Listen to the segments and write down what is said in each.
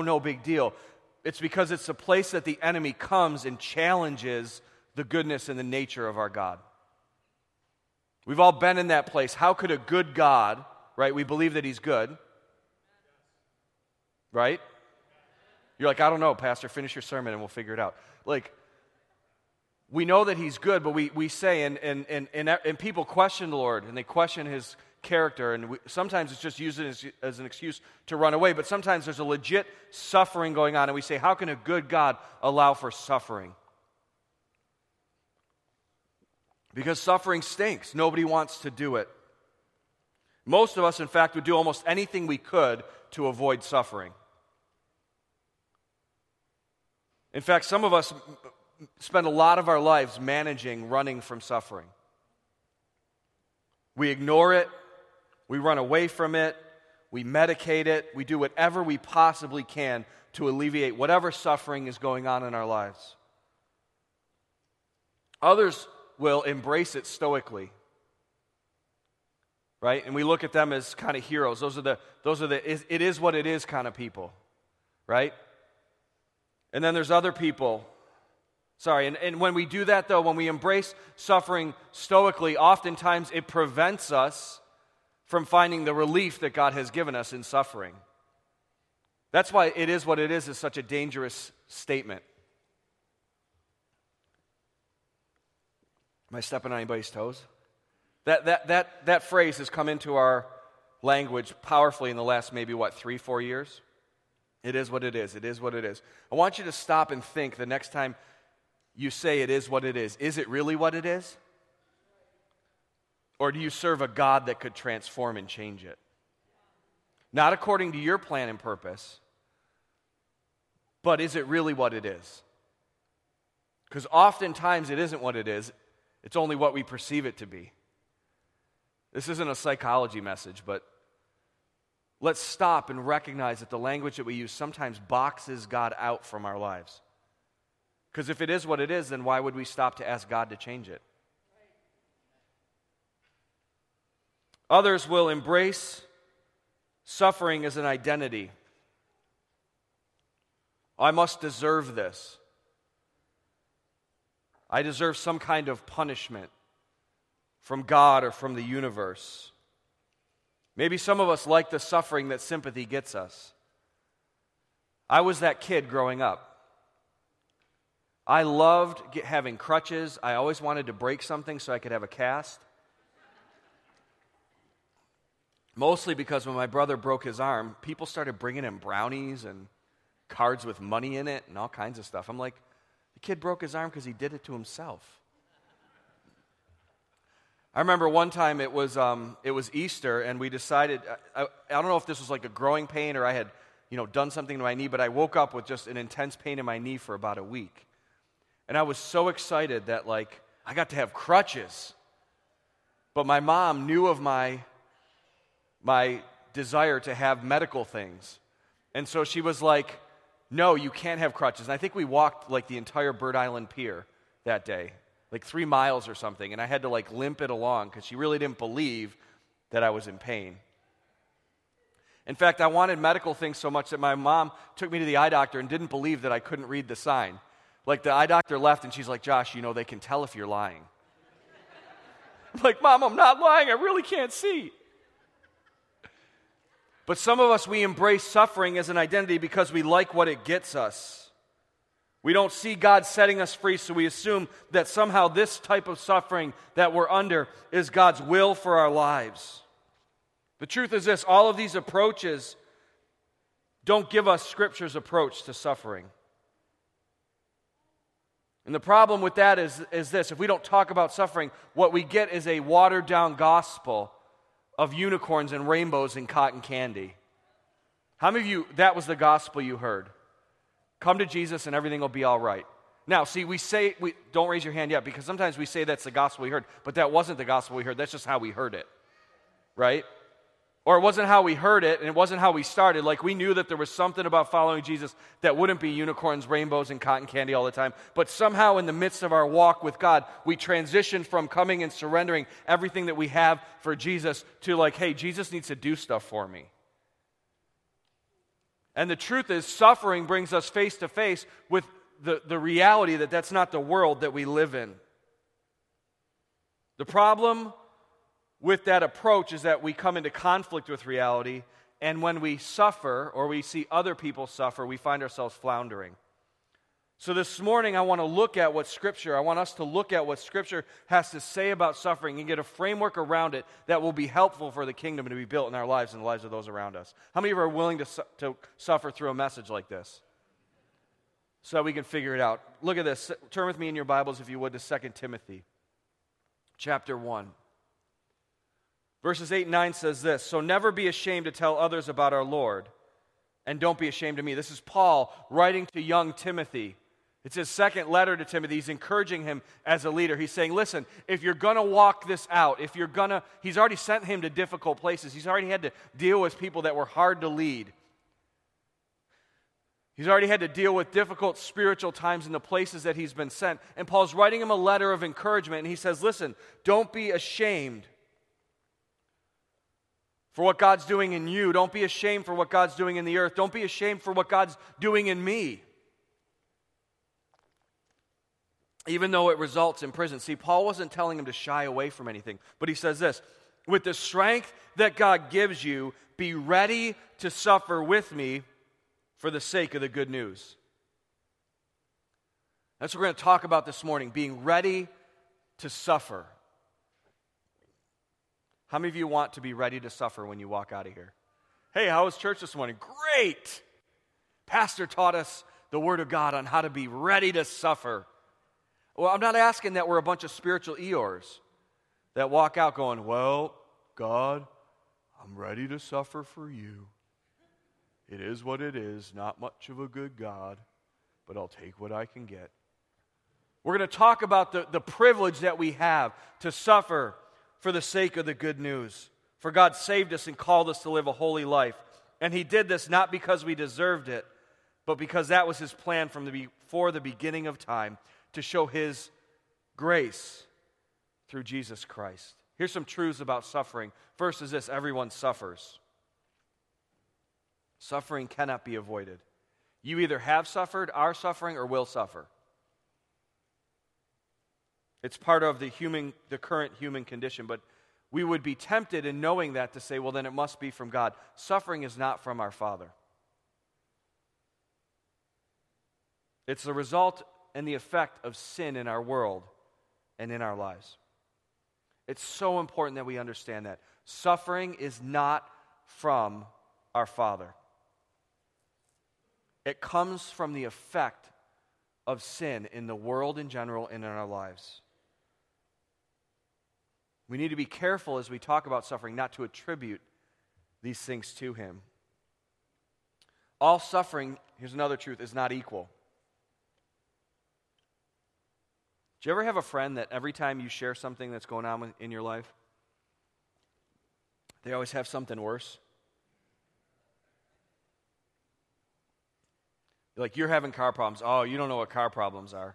oh, no big deal. It's because it's a place that the enemy comes and challenges the goodness and the nature of our God. We've all been in that place. How could a good God, right? We believe that he's good, right? You're like, I don't know, Pastor, finish your sermon and we'll figure it out. Like, we know that he's good, but we, we say, and, and, and, and people question the Lord and they question his character, and we, sometimes it's just used as, as an excuse to run away, but sometimes there's a legit suffering going on, and we say, How can a good God allow for suffering? Because suffering stinks. Nobody wants to do it. Most of us, in fact, would do almost anything we could to avoid suffering. In fact, some of us spend a lot of our lives managing running from suffering. We ignore it, we run away from it, we medicate it, we do whatever we possibly can to alleviate whatever suffering is going on in our lives. Others will embrace it stoically. Right? And we look at them as kind of heroes. Those are the, those are the it is what it is kind of people. Right? And then there's other people. Sorry, and, and when we do that, though, when we embrace suffering stoically, oftentimes it prevents us from finding the relief that God has given us in suffering. That's why it is what it is is such a dangerous statement. Am I stepping on anybody's toes? That, that, that, that phrase has come into our language powerfully in the last maybe, what, three, four years? It is what it is. It is what it is. I want you to stop and think the next time you say it is what it is. Is it really what it is? Or do you serve a God that could transform and change it? Not according to your plan and purpose, but is it really what it is? Because oftentimes it isn't what it is, it's only what we perceive it to be. This isn't a psychology message, but let's stop and recognize that the language that we use sometimes boxes God out from our lives. Because if it is what it is, then why would we stop to ask God to change it? Others will embrace suffering as an identity. I must deserve this. I deserve some kind of punishment from God or from the universe. Maybe some of us like the suffering that sympathy gets us. I was that kid growing up. I loved having crutches. I always wanted to break something so I could have a cast. Mostly because when my brother broke his arm, people started bringing him brownies and cards with money in it and all kinds of stuff. I'm like, the kid broke his arm because he did it to himself. I remember one time it was, um, it was Easter, and we decided, I, I, I don't know if this was like a growing pain or I had you know, done something to my knee, but I woke up with just an intense pain in my knee for about a week. And I was so excited that, like, I got to have crutches. But my mom knew of my, my desire to have medical things. And so she was like, no, you can't have crutches. And I think we walked like the entire Bird Island Pier that day, like three miles or something. And I had to like limp it along because she really didn't believe that I was in pain. In fact, I wanted medical things so much that my mom took me to the eye doctor and didn't believe that I couldn't read the sign. Like the eye doctor left and she's like, Josh, you know, they can tell if you're lying. I'm like, Mom, I'm not lying. I really can't see. But some of us, we embrace suffering as an identity because we like what it gets us. We don't see God setting us free, so we assume that somehow this type of suffering that we're under is God's will for our lives. The truth is this all of these approaches don't give us Scripture's approach to suffering. And the problem with that is, is this if we don't talk about suffering, what we get is a watered down gospel of unicorns and rainbows and cotton candy. How many of you, that was the gospel you heard? Come to Jesus and everything will be all right. Now, see, we say, we, don't raise your hand yet because sometimes we say that's the gospel we heard, but that wasn't the gospel we heard. That's just how we heard it, right? Or it wasn't how we heard it and it wasn't how we started. Like we knew that there was something about following Jesus that wouldn't be unicorns, rainbows, and cotton candy all the time. But somehow in the midst of our walk with God, we transitioned from coming and surrendering everything that we have for Jesus to like, hey, Jesus needs to do stuff for me. And the truth is, suffering brings us face to face with the, the reality that that's not the world that we live in. The problem with that approach is that we come into conflict with reality, and when we suffer or we see other people suffer, we find ourselves floundering. So, this morning, I want to look at what Scripture, I want us to look at what Scripture has to say about suffering and get a framework around it that will be helpful for the kingdom to be built in our lives and the lives of those around us. How many of you are willing to, su- to suffer through a message like this? So that we can figure it out. Look at this. Turn with me in your Bibles, if you would, to 2 Timothy chapter 1. Verses 8 and 9 says this So never be ashamed to tell others about our Lord, and don't be ashamed of me. This is Paul writing to young Timothy it's his second letter to Timothy. He's encouraging him as a leader. He's saying, listen, if you're going to walk this out, if you're going to, he's already sent him to difficult places. He's already had to deal with people that were hard to lead. He's already had to deal with difficult spiritual times in the places that he's been sent. And Paul's writing him a letter of encouragement, and he says, listen, don't be ashamed for what God's doing in you. Don't be ashamed for what God's doing in the earth. Don't be ashamed for what God's doing in me. even though it results in prison. See, Paul wasn't telling him to shy away from anything, but he says this with the strength that God gives you, be ready to suffer with me for the sake of the good news. That's what we're going to talk about this morning being ready to suffer. How many of you want to be ready to suffer when you walk out of here? Hey, how was church this morning? Great! Pastor taught us the Word of God on how to be ready to suffer. Well, I'm not asking that we're a bunch of spiritual Eeyores that walk out going, Well, God, I'm ready to suffer for you. It is what it is, not much of a good God, but I'll take what I can get. We're going to talk about the, the privilege that we have to suffer for the sake of the good news. For God saved us and called us to live a holy life. And He did this not because we deserved it, but because that was His plan from the, before the beginning of time to show his grace through Jesus Christ. Here's some truths about suffering. First is this everyone suffers. Suffering cannot be avoided. You either have suffered, are suffering, or will suffer. It's part of the human the current human condition, but we would be tempted in knowing that to say, well, then it must be from God. Suffering is not from our Father. It's the result and the effect of sin in our world and in our lives. It's so important that we understand that. Suffering is not from our Father, it comes from the effect of sin in the world in general and in our lives. We need to be careful as we talk about suffering not to attribute these things to Him. All suffering, here's another truth, is not equal. Do you ever have a friend that every time you share something that's going on in your life, they always have something worse? Like you're having car problems. Oh, you don't know what car problems are.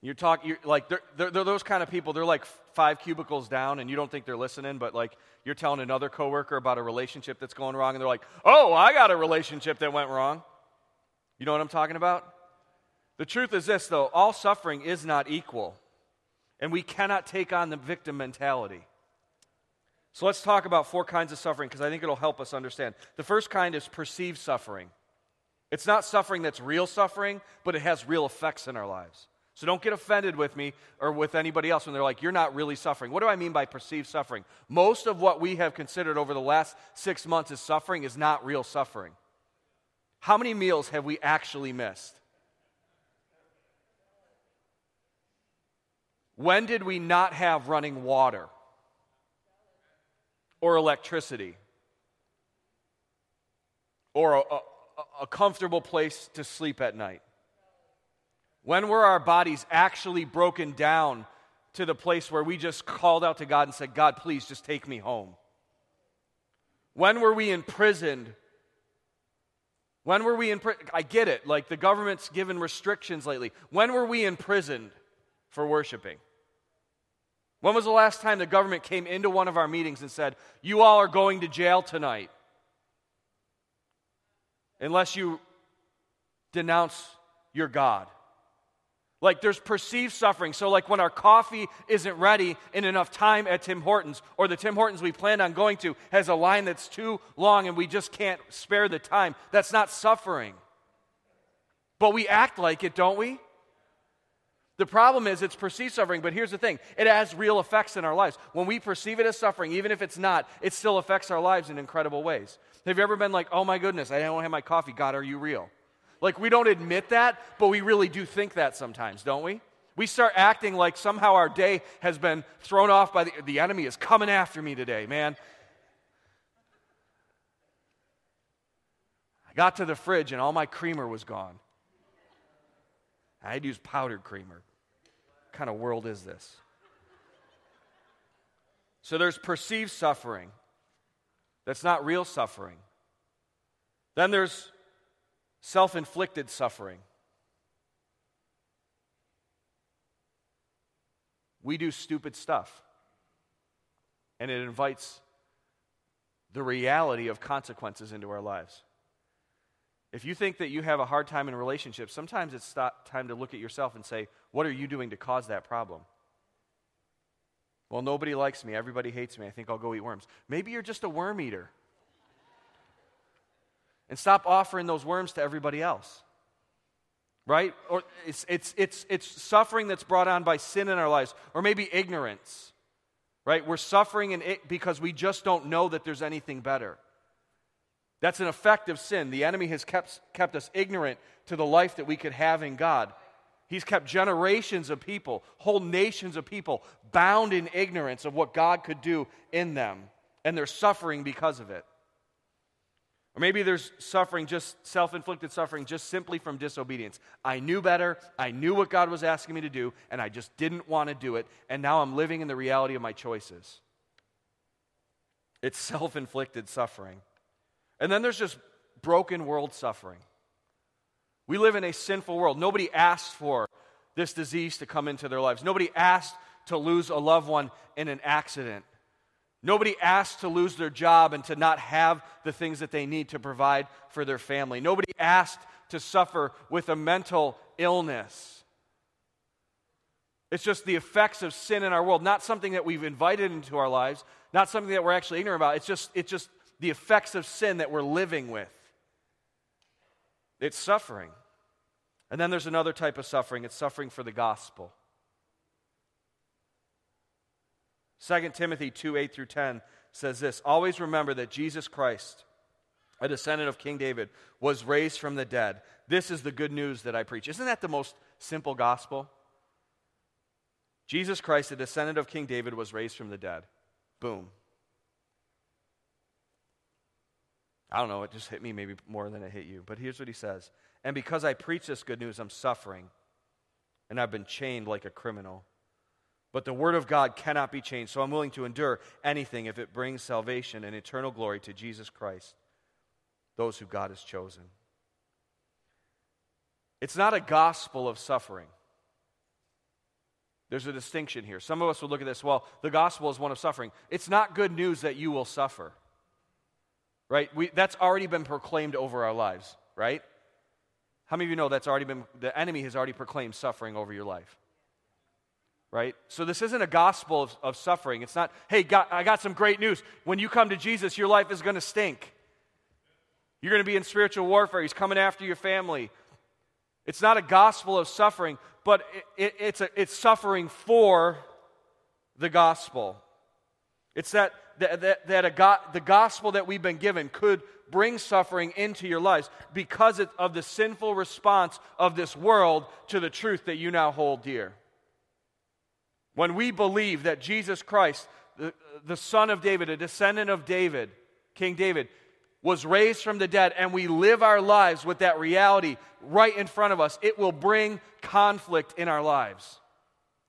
You're talking you're, like they're, they're, they're, those kind of people. They're like five cubicles down, and you don't think they're listening, but like you're telling another coworker about a relationship that's going wrong, and they're like, "Oh, I got a relationship that went wrong." You know what I'm talking about? The truth is this, though all suffering is not equal, and we cannot take on the victim mentality. So let's talk about four kinds of suffering because I think it'll help us understand. The first kind is perceived suffering. It's not suffering that's real suffering, but it has real effects in our lives. So don't get offended with me or with anybody else when they're like, you're not really suffering. What do I mean by perceived suffering? Most of what we have considered over the last six months as suffering is not real suffering. How many meals have we actually missed? When did we not have running water or electricity or a, a, a, comfortable place to sleep at night? When were our bodies actually broken down to the place where we just called out to God and said, God, please just take me home? When were we imprisoned? When were we in prison? I get it. Like the government's given restrictions lately. When were we imprisoned for worshiping? When was the last time the government came into one of our meetings and said, You all are going to jail tonight? unless you denounce your God. Like there's perceived suffering. So, like when our coffee isn't ready in enough time at Tim Hortons, or the Tim Hortons we plan on going to has a line that's too long and we just can't spare the time, that's not suffering. But we act like it, don't we? The problem is it's perceived suffering, but here's the thing it has real effects in our lives. When we perceive it as suffering, even if it's not, it still affects our lives in incredible ways. Have you ever been like, oh my goodness, I don't have my coffee? God, are you real? Like, we don't admit that, but we really do think that sometimes, don't we? We start acting like somehow our day has been thrown off by the, the enemy is coming after me today, man. I got to the fridge and all my creamer was gone. I had to use powdered creamer. What kind of world is this? So there's perceived suffering that's not real suffering. Then there's self inflicted suffering. We do stupid stuff, and it invites the reality of consequences into our lives. If you think that you have a hard time in relationships, sometimes it's time to look at yourself and say, What are you doing to cause that problem? Well, nobody likes me. Everybody hates me. I think I'll go eat worms. Maybe you're just a worm eater and stop offering those worms to everybody else. Right? Or it's, it's, it's, it's suffering that's brought on by sin in our lives, or maybe ignorance. Right? We're suffering in it because we just don't know that there's anything better. That's an effect of sin. The enemy has kept, kept us ignorant to the life that we could have in God. He's kept generations of people, whole nations of people, bound in ignorance of what God could do in them, and they're suffering because of it. Or maybe there's suffering, just self inflicted suffering, just simply from disobedience. I knew better. I knew what God was asking me to do, and I just didn't want to do it. And now I'm living in the reality of my choices. It's self inflicted suffering. And then there's just broken world suffering. We live in a sinful world. Nobody asked for this disease to come into their lives, nobody asked to lose a loved one in an accident. Nobody asked to lose their job and to not have the things that they need to provide for their family. Nobody asked to suffer with a mental illness. It's just the effects of sin in our world, not something that we've invited into our lives, not something that we're actually ignorant about. It's just, it's just the effects of sin that we're living with. It's suffering. And then there's another type of suffering it's suffering for the gospel. 2 Timothy 2 8 through 10 says this Always remember that Jesus Christ, a descendant of King David, was raised from the dead. This is the good news that I preach. Isn't that the most simple gospel? Jesus Christ, a descendant of King David, was raised from the dead. Boom. I don't know, it just hit me maybe more than it hit you. But here's what he says And because I preach this good news, I'm suffering, and I've been chained like a criminal. But the word of God cannot be changed, so I'm willing to endure anything if it brings salvation and eternal glory to Jesus Christ, those who God has chosen. It's not a gospel of suffering. There's a distinction here. Some of us would look at this, well, the gospel is one of suffering. It's not good news that you will suffer. Right? We, that's already been proclaimed over our lives, right? How many of you know that's already been, the enemy has already proclaimed suffering over your life? Right? So this isn't a gospel of, of suffering. It's not, hey, God, I got some great news. When you come to Jesus, your life is going to stink. You're going to be in spiritual warfare. He's coming after your family. It's not a gospel of suffering, but it, it, it's, a, it's suffering for the gospel. It's that, that, that, that a go, the gospel that we've been given could bring suffering into your lives because of the sinful response of this world to the truth that you now hold dear. When we believe that Jesus Christ, the, the son of David, a descendant of David, King David, was raised from the dead, and we live our lives with that reality right in front of us, it will bring conflict in our lives.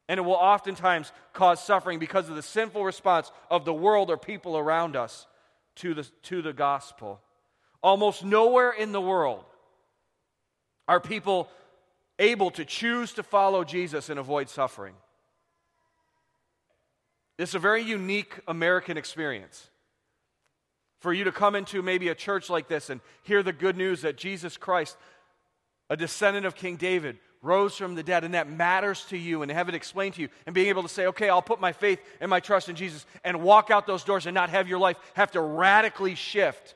And it will oftentimes cause suffering because of the sinful response of the world or people around us to the, to the gospel. Almost nowhere in the world are people able to choose to follow Jesus and avoid suffering. It's a very unique American experience. for you to come into maybe a church like this and hear the good news that Jesus Christ, a descendant of King David, rose from the dead, and that matters to you, and have it explained to you, and being able to say, okay, I'll put my faith and my trust in Jesus, and walk out those doors and not have your life have to radically shift,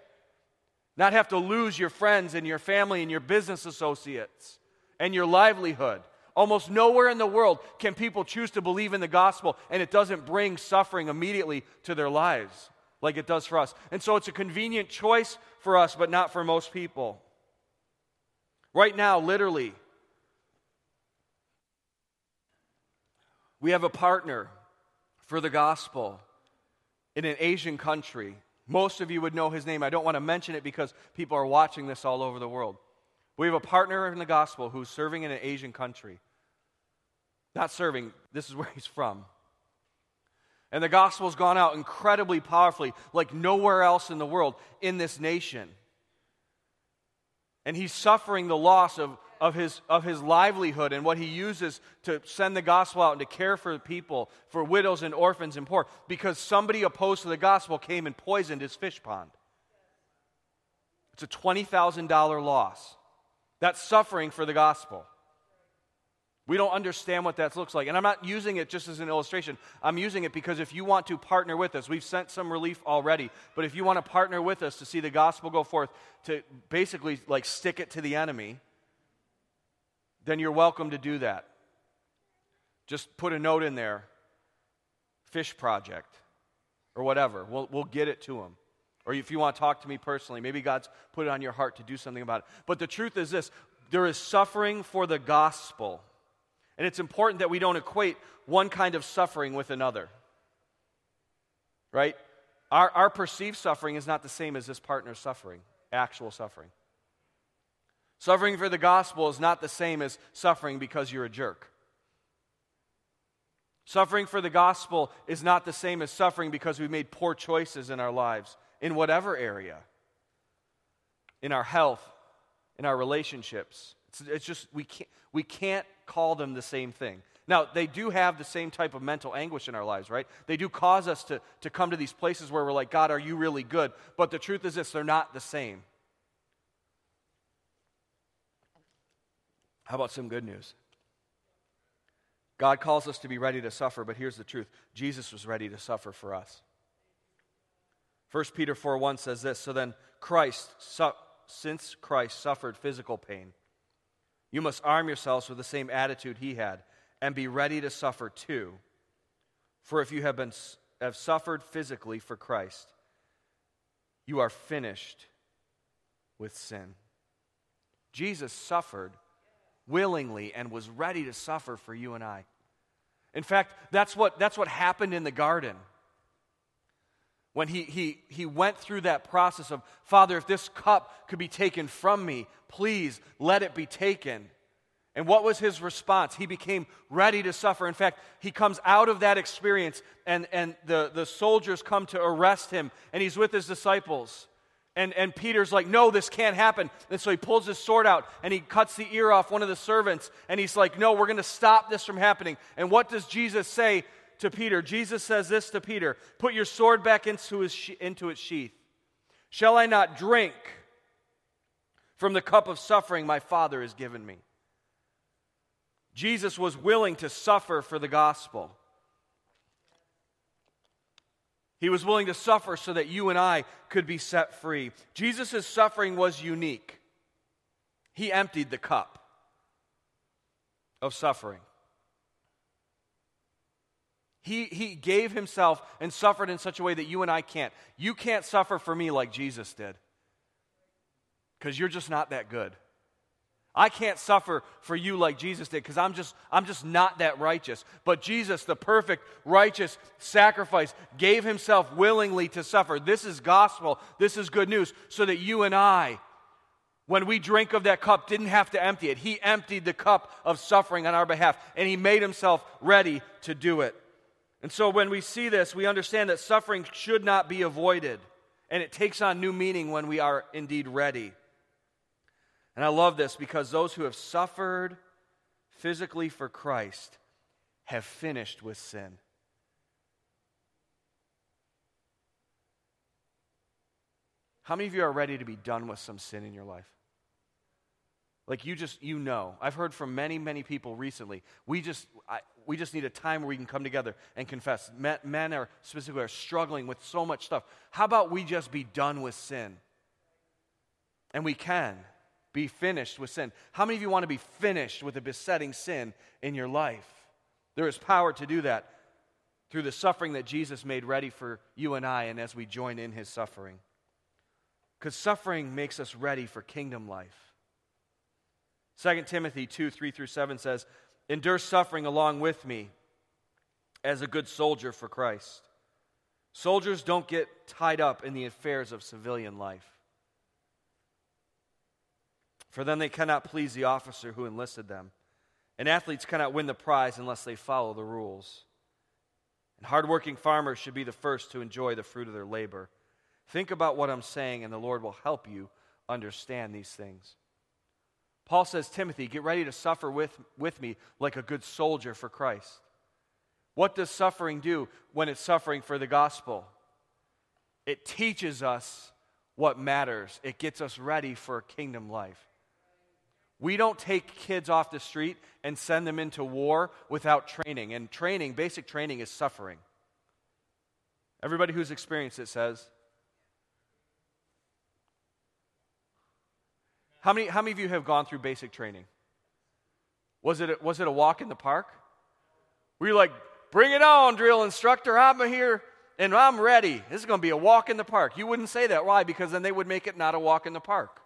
not have to lose your friends and your family and your business associates and your livelihood. Almost nowhere in the world can people choose to believe in the gospel and it doesn't bring suffering immediately to their lives like it does for us. And so it's a convenient choice for us, but not for most people. Right now, literally, we have a partner for the gospel in an Asian country. Most of you would know his name. I don't want to mention it because people are watching this all over the world. We have a partner in the gospel who's serving in an Asian country. Not serving, this is where he's from. And the gospel has gone out incredibly powerfully, like nowhere else in the world, in this nation. And he's suffering the loss of, of, his, of his livelihood and what he uses to send the gospel out and to care for people, for widows and orphans and poor, because somebody opposed to the gospel came and poisoned his fish pond. It's a $20,000 loss. That's suffering for the gospel. We don't understand what that looks like. And I'm not using it just as an illustration. I'm using it because if you want to partner with us, we've sent some relief already, but if you want to partner with us to see the gospel go forth, to basically like stick it to the enemy, then you're welcome to do that. Just put a note in there fish project or whatever. We'll, we'll get it to them. Or if you want to talk to me personally, maybe God's put it on your heart to do something about it. But the truth is this there is suffering for the gospel. And it's important that we don't equate one kind of suffering with another. Right? Our, our perceived suffering is not the same as this partner's suffering, actual suffering. Suffering for the gospel is not the same as suffering because you're a jerk. Suffering for the gospel is not the same as suffering because we made poor choices in our lives, in whatever area. In our health, in our relationships. It's, it's just, we can't, we can't call them the same thing. Now, they do have the same type of mental anguish in our lives, right? They do cause us to, to come to these places where we're like, God, are you really good? But the truth is this they're not the same. How about some good news? God calls us to be ready to suffer, but here's the truth Jesus was ready to suffer for us. 1 Peter 4 1 says this So then, Christ, su- since Christ suffered physical pain, you must arm yourselves with the same attitude he had and be ready to suffer too. For if you have, been, have suffered physically for Christ, you are finished with sin. Jesus suffered willingly and was ready to suffer for you and I. In fact, that's what, that's what happened in the garden. When he, he, he went through that process of, Father, if this cup could be taken from me, please let it be taken. And what was his response? He became ready to suffer. In fact, he comes out of that experience, and, and the, the soldiers come to arrest him, and he's with his disciples. And, and Peter's like, No, this can't happen. And so he pulls his sword out and he cuts the ear off one of the servants. And he's like, No, we're going to stop this from happening. And what does Jesus say to Peter. Jesus says this to Peter Put your sword back into, his, into its sheath. Shall I not drink from the cup of suffering my Father has given me? Jesus was willing to suffer for the gospel. He was willing to suffer so that you and I could be set free. Jesus' suffering was unique. He emptied the cup of suffering. He, he gave himself and suffered in such a way that you and I can't. You can't suffer for me like Jesus did because you're just not that good. I can't suffer for you like Jesus did because I'm just, I'm just not that righteous. But Jesus, the perfect, righteous sacrifice, gave himself willingly to suffer. This is gospel. This is good news. So that you and I, when we drink of that cup, didn't have to empty it. He emptied the cup of suffering on our behalf, and he made himself ready to do it. And so when we see this, we understand that suffering should not be avoided, and it takes on new meaning when we are indeed ready. And I love this because those who have suffered physically for Christ have finished with sin. How many of you are ready to be done with some sin in your life? Like you just, you know. I've heard from many, many people recently. We just, I, we just need a time where we can come together and confess. Men, are specifically are struggling with so much stuff. How about we just be done with sin? And we can be finished with sin. How many of you want to be finished with a besetting sin in your life? There is power to do that through the suffering that Jesus made ready for you and I, and as we join in his suffering. Because suffering makes us ready for kingdom life. 2 Timothy 2 3 through 7 says, Endure suffering along with me as a good soldier for Christ. Soldiers don't get tied up in the affairs of civilian life. For then they cannot please the officer who enlisted them. And athletes cannot win the prize unless they follow the rules. And hardworking farmers should be the first to enjoy the fruit of their labor. Think about what I'm saying, and the Lord will help you understand these things. Paul says, Timothy, get ready to suffer with, with me like a good soldier for Christ. What does suffering do when it's suffering for the gospel? It teaches us what matters, it gets us ready for a kingdom life. We don't take kids off the street and send them into war without training. And training, basic training, is suffering. Everybody who's experienced it says, How many, how many of you have gone through basic training? Was it, a, was it a walk in the park? Were you like, bring it on, drill instructor, I'm here and I'm ready. This is going to be a walk in the park. You wouldn't say that. Why? Because then they would make it not a walk in the park.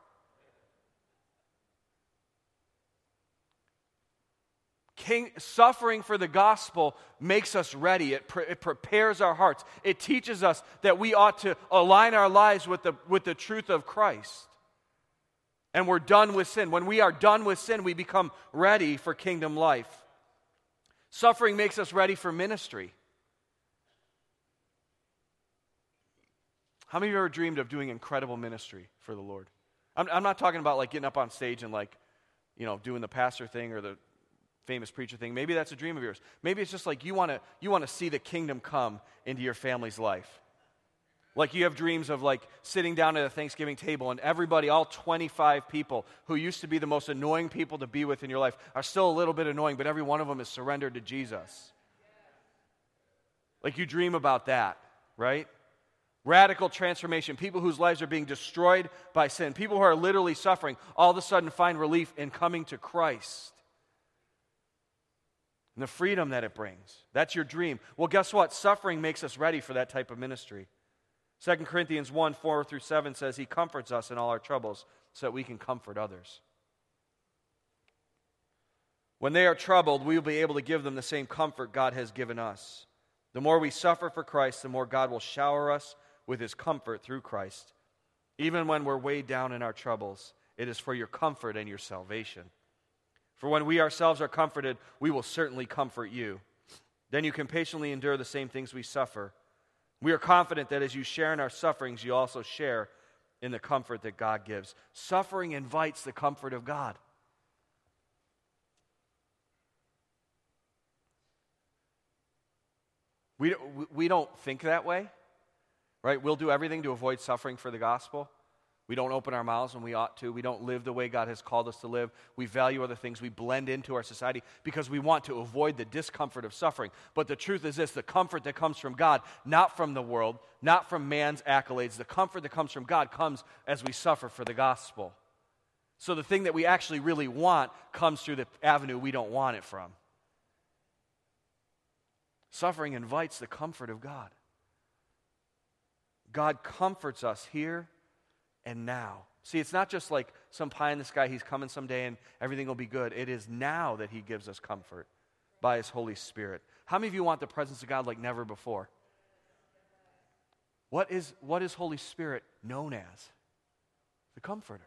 King, suffering for the gospel makes us ready. It, pre- it, prepares our hearts. It teaches us that we ought to align our lives with the, with the truth of Christ and we're done with sin. When we are done with sin, we become ready for kingdom life. Suffering makes us ready for ministry. How many of you ever dreamed of doing incredible ministry for the Lord? I'm, I'm not talking about like getting up on stage and like, you know, doing the pastor thing or the famous preacher thing. Maybe that's a dream of yours. Maybe it's just like you want to you want to see the kingdom come into your family's life. Like you have dreams of like sitting down at a Thanksgiving table and everybody, all 25 people who used to be the most annoying people to be with in your life, are still a little bit annoying, but every one of them is surrendered to Jesus. Like you dream about that, right? Radical transformation. People whose lives are being destroyed by sin. People who are literally suffering all of a sudden find relief in coming to Christ. And the freedom that it brings. That's your dream. Well, guess what? Suffering makes us ready for that type of ministry. 2 Corinthians 1 4 through 7 says, He comforts us in all our troubles so that we can comfort others. When they are troubled, we will be able to give them the same comfort God has given us. The more we suffer for Christ, the more God will shower us with His comfort through Christ. Even when we're weighed down in our troubles, it is for your comfort and your salvation. For when we ourselves are comforted, we will certainly comfort you. Then you can patiently endure the same things we suffer we are confident that as you share in our sufferings, you also share in the comfort that God gives. Suffering invites the comfort of God. We, we don't think that way, right? We'll do everything to avoid suffering for the gospel. We don't open our mouths when we ought to. We don't live the way God has called us to live. We value other things. We blend into our society because we want to avoid the discomfort of suffering. But the truth is this the comfort that comes from God, not from the world, not from man's accolades, the comfort that comes from God comes as we suffer for the gospel. So the thing that we actually really want comes through the avenue we don't want it from. Suffering invites the comfort of God. God comforts us here and now. See, it's not just like some pie in the sky, he's coming someday and everything will be good. It is now that he gives us comfort by his Holy Spirit. How many of you want the presence of God like never before? What is, what is Holy Spirit known as? The Comforter.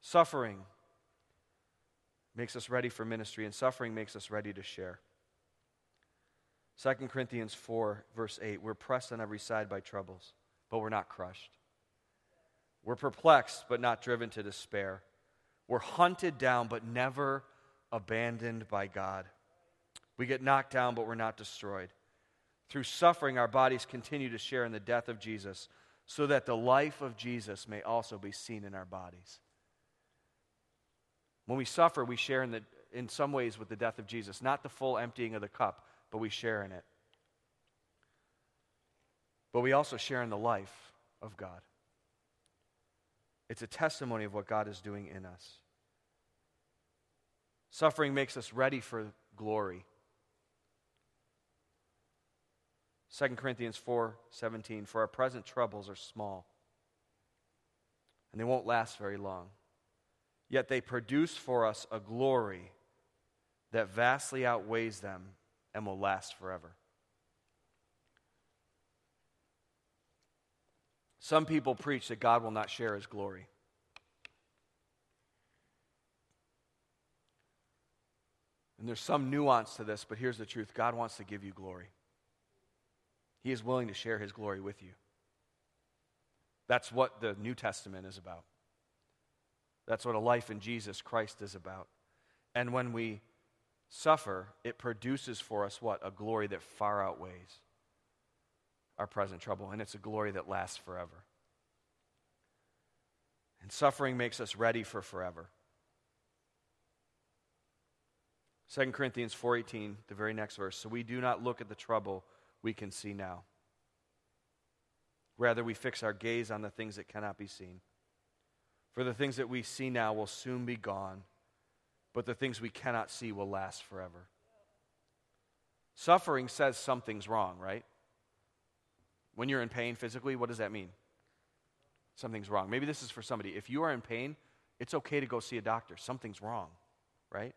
Suffering makes us ready for ministry, and suffering makes us ready to share. 2 Corinthians 4, verse 8 We're pressed on every side by troubles, but we're not crushed. We're perplexed, but not driven to despair. We're hunted down, but never abandoned by God. We get knocked down, but we're not destroyed. Through suffering, our bodies continue to share in the death of Jesus, so that the life of Jesus may also be seen in our bodies. When we suffer, we share in, the, in some ways with the death of Jesus, not the full emptying of the cup, but we share in it. But we also share in the life of God. It's a testimony of what God is doing in us. Suffering makes us ready for glory. 2 Corinthians 4:17 For our present troubles are small and they won't last very long. Yet they produce for us a glory that vastly outweighs them and will last forever. Some people preach that God will not share his glory. And there's some nuance to this, but here's the truth God wants to give you glory. He is willing to share his glory with you. That's what the New Testament is about. That's what a life in Jesus Christ is about. And when we suffer, it produces for us what? A glory that far outweighs our present trouble, and it's a glory that lasts forever. And suffering makes us ready for forever. 2 Corinthians 4:18, the very next verse. So we do not look at the trouble we can see now. Rather we fix our gaze on the things that cannot be seen. For the things that we see now will soon be gone, but the things we cannot see will last forever. Suffering says something's wrong, right? When you're in pain physically, what does that mean? Something's wrong. Maybe this is for somebody. If you are in pain, it's okay to go see a doctor. Something's wrong, right?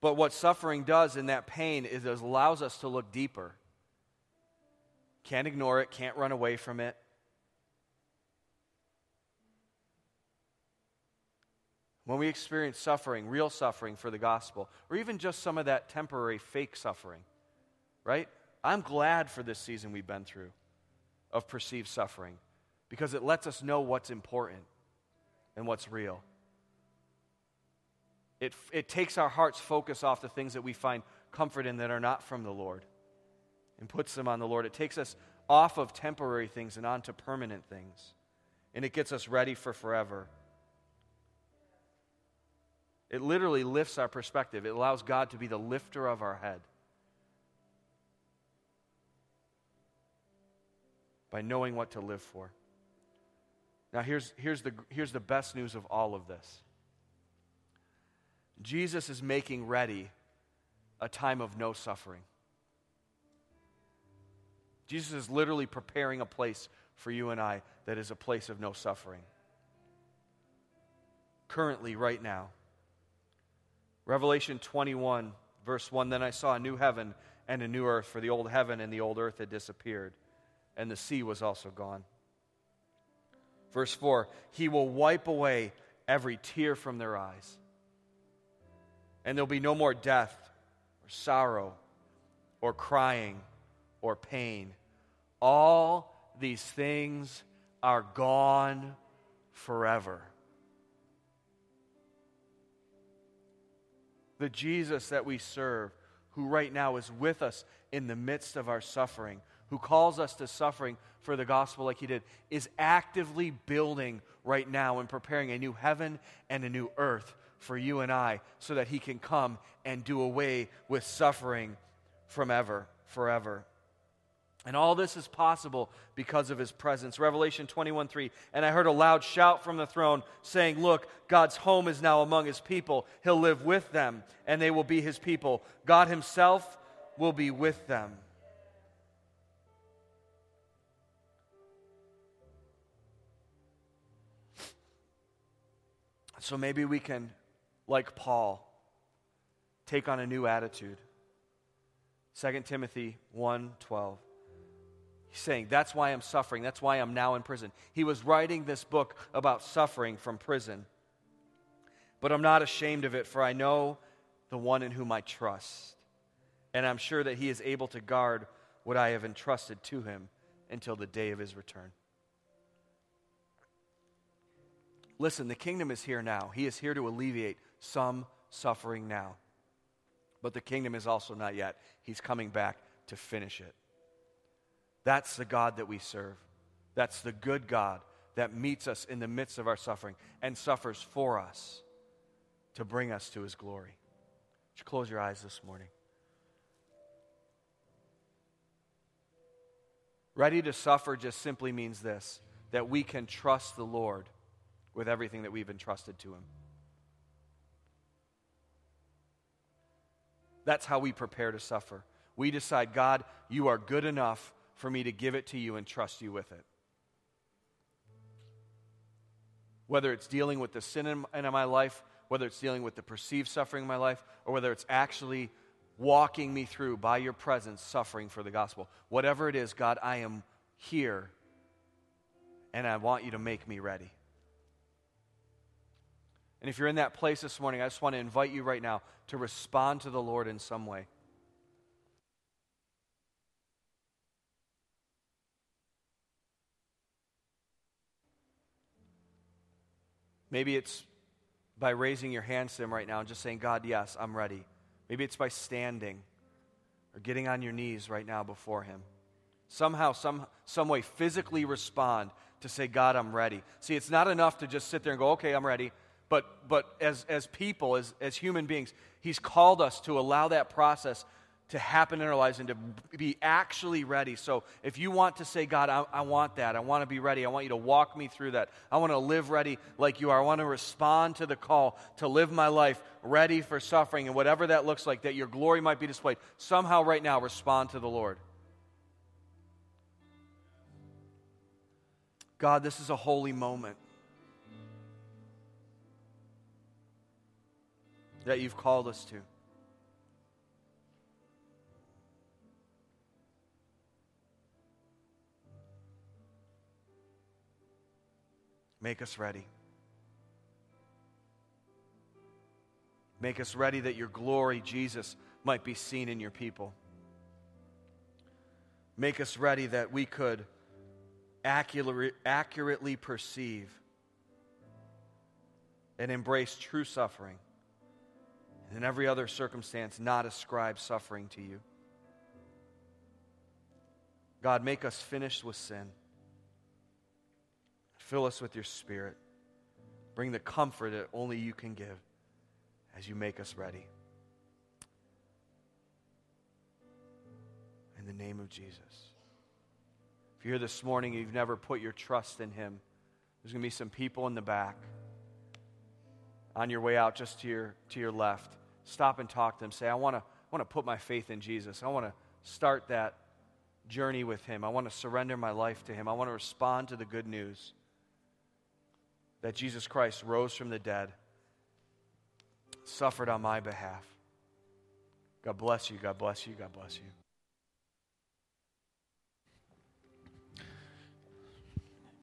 But what suffering does in that pain is it allows us to look deeper. Can't ignore it, can't run away from it. When we experience suffering, real suffering for the gospel, or even just some of that temporary fake suffering, right? I'm glad for this season we've been through of perceived suffering because it lets us know what's important and what's real. It, it takes our heart's focus off the things that we find comfort in that are not from the Lord and puts them on the Lord. It takes us off of temporary things and onto permanent things. And it gets us ready for forever. It literally lifts our perspective. It allows God to be the lifter of our head. By knowing what to live for. Now, here's, here's, the, here's the best news of all of this Jesus is making ready a time of no suffering. Jesus is literally preparing a place for you and I that is a place of no suffering. Currently, right now. Revelation 21, verse 1 Then I saw a new heaven and a new earth, for the old heaven and the old earth had disappeared, and the sea was also gone. Verse 4 He will wipe away every tear from their eyes, and there'll be no more death, or sorrow, or crying, or pain. All these things are gone forever. The Jesus that we serve, who right now is with us in the midst of our suffering, who calls us to suffering for the gospel like he did, is actively building right now and preparing a new heaven and a new earth for you and I so that he can come and do away with suffering from ever, forever. And all this is possible because of his presence. Revelation 21 3. And I heard a loud shout from the throne saying, Look, God's home is now among his people. He'll live with them, and they will be his people. God himself will be with them. So maybe we can, like Paul, take on a new attitude. 2 Timothy 1 12. He's saying, That's why I'm suffering. That's why I'm now in prison. He was writing this book about suffering from prison. But I'm not ashamed of it, for I know the one in whom I trust. And I'm sure that he is able to guard what I have entrusted to him until the day of his return. Listen, the kingdom is here now. He is here to alleviate some suffering now. But the kingdom is also not yet. He's coming back to finish it. That's the God that we serve. That's the good God that meets us in the midst of our suffering and suffers for us to bring us to his glory. Would you close your eyes this morning? Ready to suffer just simply means this that we can trust the Lord with everything that we've entrusted to him. That's how we prepare to suffer. We decide, God, you are good enough for me to give it to you and trust you with it. Whether it's dealing with the sin in, in my life, whether it's dealing with the perceived suffering in my life, or whether it's actually walking me through by your presence suffering for the gospel. Whatever it is, God, I am here and I want you to make me ready. And if you're in that place this morning, I just want to invite you right now to respond to the Lord in some way. Maybe it's by raising your hands to Him right now and just saying, God, yes, I'm ready. Maybe it's by standing or getting on your knees right now before Him. Somehow, some, some way, physically respond to say, God, I'm ready. See, it's not enough to just sit there and go, okay, I'm ready. But, but as, as people, as, as human beings, He's called us to allow that process to happen in our lives and to be actually ready. So if you want to say, God, I, I, want that, I want to be ready, I want you to walk me through that, I want to live ready like you are, I want to respond to the call to live my life ready for suffering and whatever that looks like, that your glory might be displayed, somehow right now respond to the Lord. God, this is a holy moment. That you've called us to. Make us ready. Make us ready that your glory, Jesus, might be seen in your people. Make us ready that we could accurately perceive and embrace true suffering, and in every other circumstance, not ascribe suffering to you. God, make us finished with sin. Fill us with your spirit. Bring the comfort that only you can give as you make us ready. In the name of Jesus. If you're here this morning and you've never put your trust in Him, there's going to be some people in the back on your way out just to your, to your left. Stop and talk to them. Say, I want to I want to put my faith in Jesus. I want to start that journey with Him. I want to surrender my life to Him. I want to respond to the good news that Jesus Christ rose from the dead, suffered on my behalf. God bless you. God bless you. God bless you.